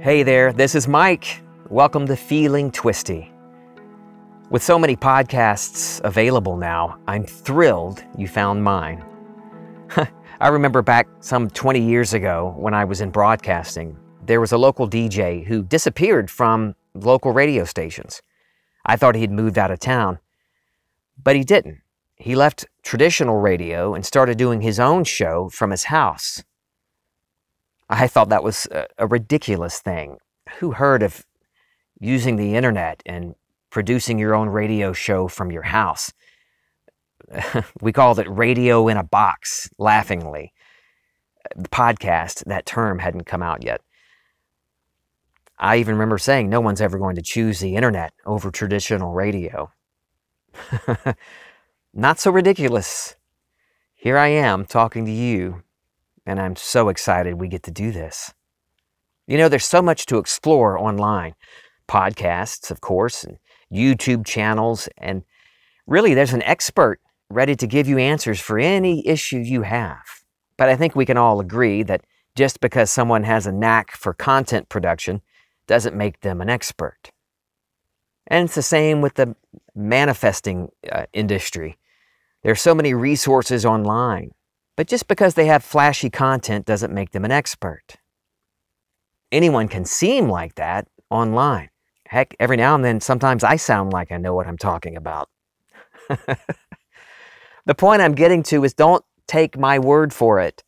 Hey there, this is Mike. Welcome to Feeling Twisty. With so many podcasts available now, I'm thrilled you found mine. I remember back some 20 years ago when I was in broadcasting, there was a local DJ who disappeared from local radio stations. I thought he'd moved out of town, but he didn't. He left traditional radio and started doing his own show from his house. I thought that was a, a ridiculous thing. Who heard of using the internet and producing your own radio show from your house? we called it radio in a box, laughingly. The podcast, that term hadn't come out yet. I even remember saying no one's ever going to choose the internet over traditional radio. Not so ridiculous. Here I am talking to you and I'm so excited we get to do this. You know, there's so much to explore online podcasts, of course, and YouTube channels, and really there's an expert ready to give you answers for any issue you have. But I think we can all agree that just because someone has a knack for content production doesn't make them an expert. And it's the same with the manifesting uh, industry. There's so many resources online but just because they have flashy content doesn't make them an expert. Anyone can seem like that online. Heck, every now and then, sometimes I sound like I know what I'm talking about. the point I'm getting to is don't take my word for it.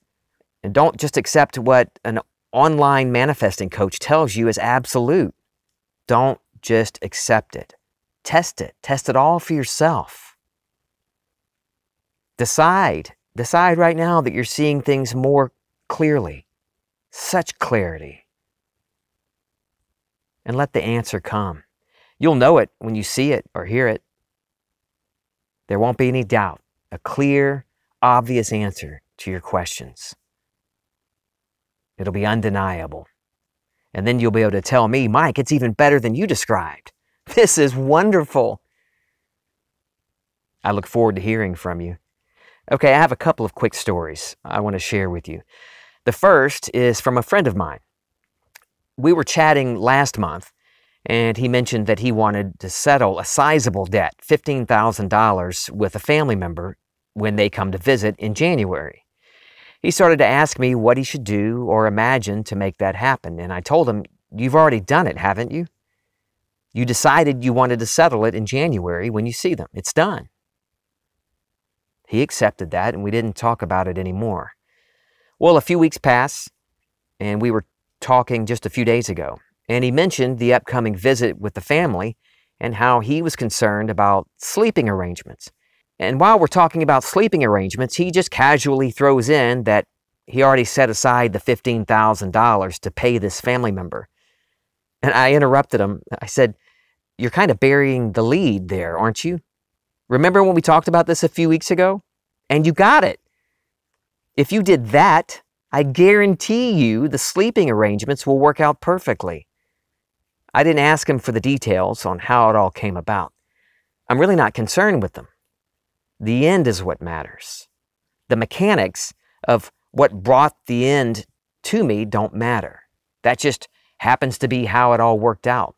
And don't just accept what an online manifesting coach tells you as absolute. Don't just accept it. Test it. Test it all for yourself. Decide Decide right now that you're seeing things more clearly, such clarity. And let the answer come. You'll know it when you see it or hear it. There won't be any doubt, a clear, obvious answer to your questions. It'll be undeniable. And then you'll be able to tell me, Mike, it's even better than you described. This is wonderful. I look forward to hearing from you. Okay, I have a couple of quick stories I want to share with you. The first is from a friend of mine. We were chatting last month, and he mentioned that he wanted to settle a sizable debt, $15,000, with a family member when they come to visit in January. He started to ask me what he should do or imagine to make that happen, and I told him, You've already done it, haven't you? You decided you wanted to settle it in January when you see them. It's done. He accepted that, and we didn't talk about it anymore. Well, a few weeks pass, and we were talking just a few days ago, and he mentioned the upcoming visit with the family and how he was concerned about sleeping arrangements. And while we're talking about sleeping arrangements, he just casually throws in that he already set aside the $15,000 to pay this family member. And I interrupted him. I said, You're kind of burying the lead there, aren't you? Remember when we talked about this a few weeks ago? And you got it. If you did that, I guarantee you the sleeping arrangements will work out perfectly. I didn't ask him for the details on how it all came about. I'm really not concerned with them. The end is what matters. The mechanics of what brought the end to me don't matter. That just happens to be how it all worked out.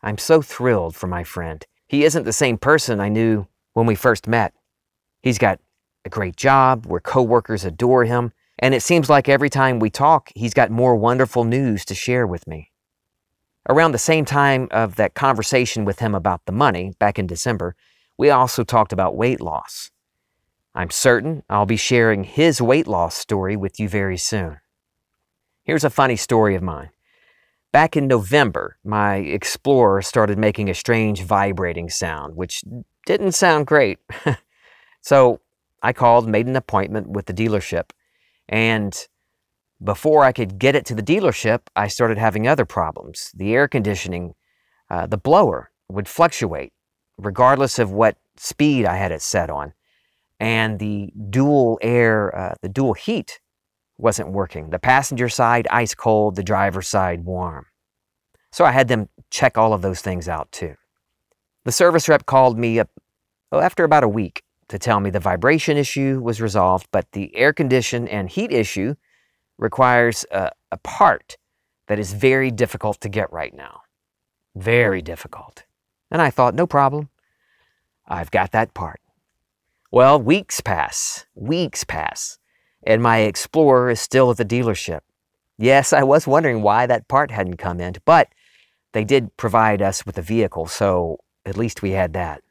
I'm so thrilled for my friend. He isn't the same person I knew when we first met. He's got a great job where coworkers adore him, and it seems like every time we talk, he's got more wonderful news to share with me. Around the same time of that conversation with him about the money back in December, we also talked about weight loss. I'm certain I'll be sharing his weight loss story with you very soon. Here's a funny story of mine. Back in November, my Explorer started making a strange vibrating sound, which didn't sound great. so I called, made an appointment with the dealership, and before I could get it to the dealership, I started having other problems. The air conditioning, uh, the blower would fluctuate regardless of what speed I had it set on. And the dual air, uh, the dual heat wasn't working. The passenger side ice cold, the driver's side warm. So I had them check all of those things out too. The service rep called me up oh, after about a week to tell me the vibration issue was resolved, but the air condition and heat issue requires a, a part that is very difficult to get right now. Very difficult. And I thought, no problem. I've got that part. Well, weeks pass, weeks pass, and my Explorer is still at the dealership. Yes, I was wondering why that part hadn't come in, but they did provide us with a vehicle, so at least we had that.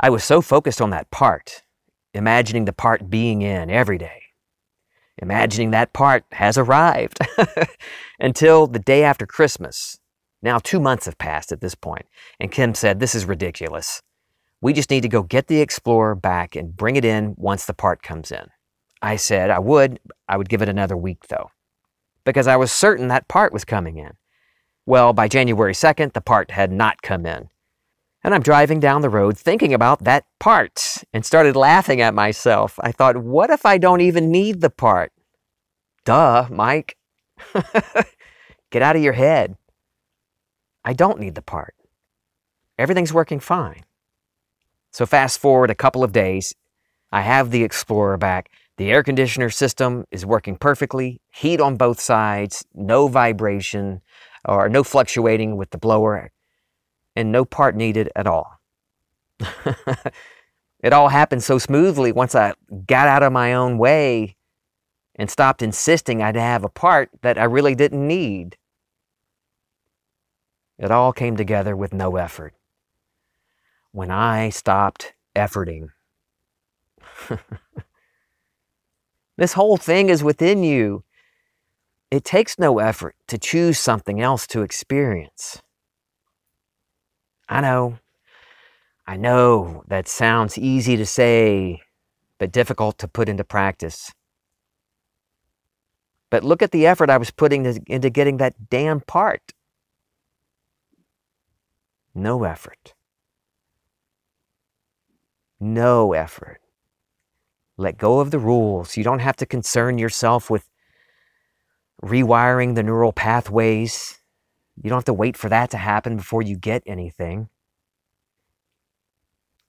I was so focused on that part, imagining the part being in every day, imagining that part has arrived until the day after Christmas. Now, two months have passed at this point, and Kim said, This is ridiculous. We just need to go get the Explorer back and bring it in once the part comes in. I said I would, I would give it another week though, because I was certain that part was coming in. Well, by January 2nd, the part had not come in. And I'm driving down the road thinking about that part and started laughing at myself. I thought, what if I don't even need the part? Duh, Mike. Get out of your head. I don't need the part. Everything's working fine. So, fast forward a couple of days, I have the Explorer back. The air conditioner system is working perfectly, heat on both sides, no vibration or no fluctuating with the blower, and no part needed at all. it all happened so smoothly once I got out of my own way and stopped insisting I'd have a part that I really didn't need. It all came together with no effort. When I stopped efforting. this whole thing is within you. It takes no effort to choose something else to experience. I know, I know that sounds easy to say, but difficult to put into practice. But look at the effort I was putting into getting that damn part. No effort. No effort. Let go of the rules. You don't have to concern yourself with rewiring the neural pathways. You don't have to wait for that to happen before you get anything.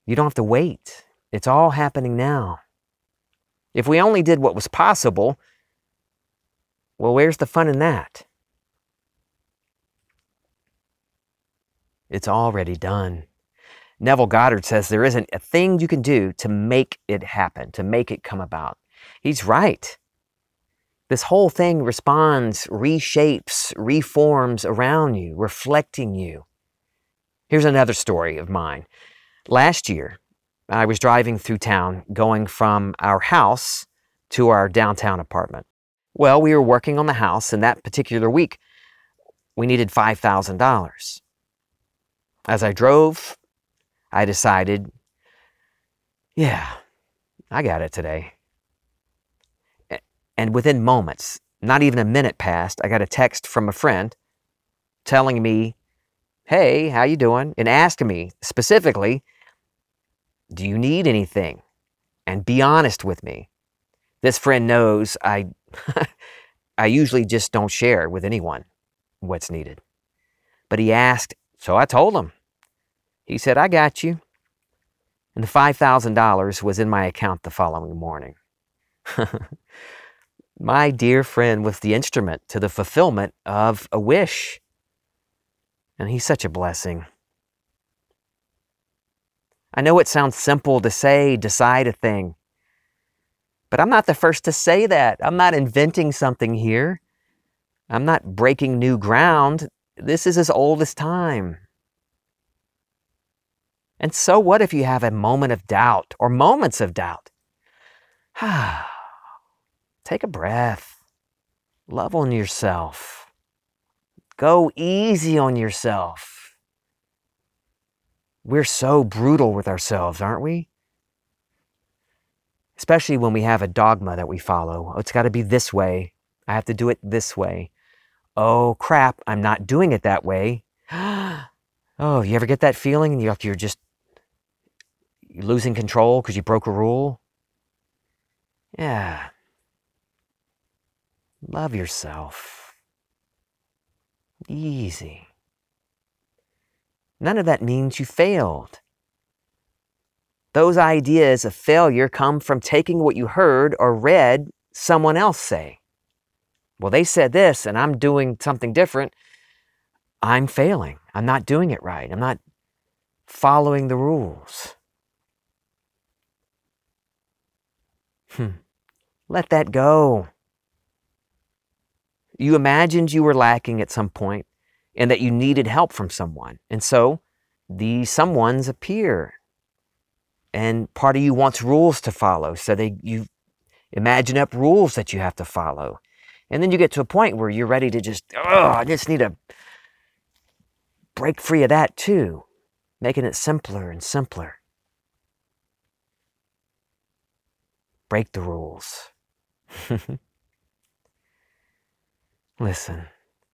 You don't have to wait. It's all happening now. If we only did what was possible, well, where's the fun in that? It's already done. Neville Goddard says there isn't a thing you can do to make it happen, to make it come about. He's right. This whole thing responds, reshapes, reforms around you, reflecting you. Here's another story of mine. Last year, I was driving through town going from our house to our downtown apartment. Well, we were working on the house, and that particular week, we needed $5,000. As I drove, I decided, yeah, I got it today. And within moments, not even a minute passed, I got a text from a friend telling me, "Hey, how you doing?" and asking me specifically, "Do you need anything?" and be honest with me. This friend knows I I usually just don't share with anyone what's needed. But he asked, so I told him. He said, I got you. And the $5,000 was in my account the following morning. my dear friend was the instrument to the fulfillment of a wish. And he's such a blessing. I know it sounds simple to say, decide a thing, but I'm not the first to say that. I'm not inventing something here. I'm not breaking new ground. This is as old as time. And so what if you have a moment of doubt or moments of doubt? Take a breath. Love on yourself. Go easy on yourself. We're so brutal with ourselves, aren't we? Especially when we have a dogma that we follow. Oh, it's got to be this way. I have to do it this way. Oh, crap, I'm not doing it that way. oh, you ever get that feeling you're just you're losing control because you broke a rule. Yeah. Love yourself. Easy. None of that means you failed. Those ideas of failure come from taking what you heard or read someone else say. well, they said this and I'm doing something different, I'm failing. I'm not doing it right. I'm not following the rules. Hmm. Let that go. You imagined you were lacking at some point and that you needed help from someone. And so the someones appear. And part of you wants rules to follow. So they you imagine up rules that you have to follow. And then you get to a point where you're ready to just, oh, I just need to break free of that too, making it simpler and simpler. Break the rules. Listen,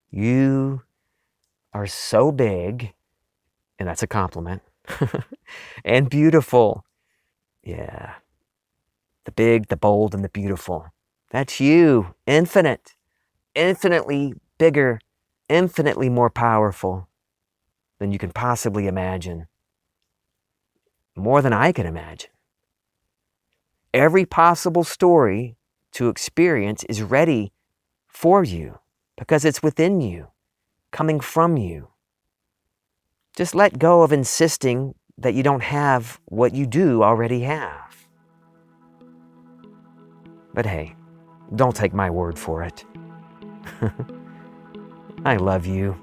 you are so big, and that's a compliment, and beautiful. Yeah. The big, the bold, and the beautiful. That's you, infinite, infinitely bigger, infinitely more powerful than you can possibly imagine. More than I can imagine. Every possible story to experience is ready for you because it's within you, coming from you. Just let go of insisting that you don't have what you do already have. But hey, don't take my word for it. I love you.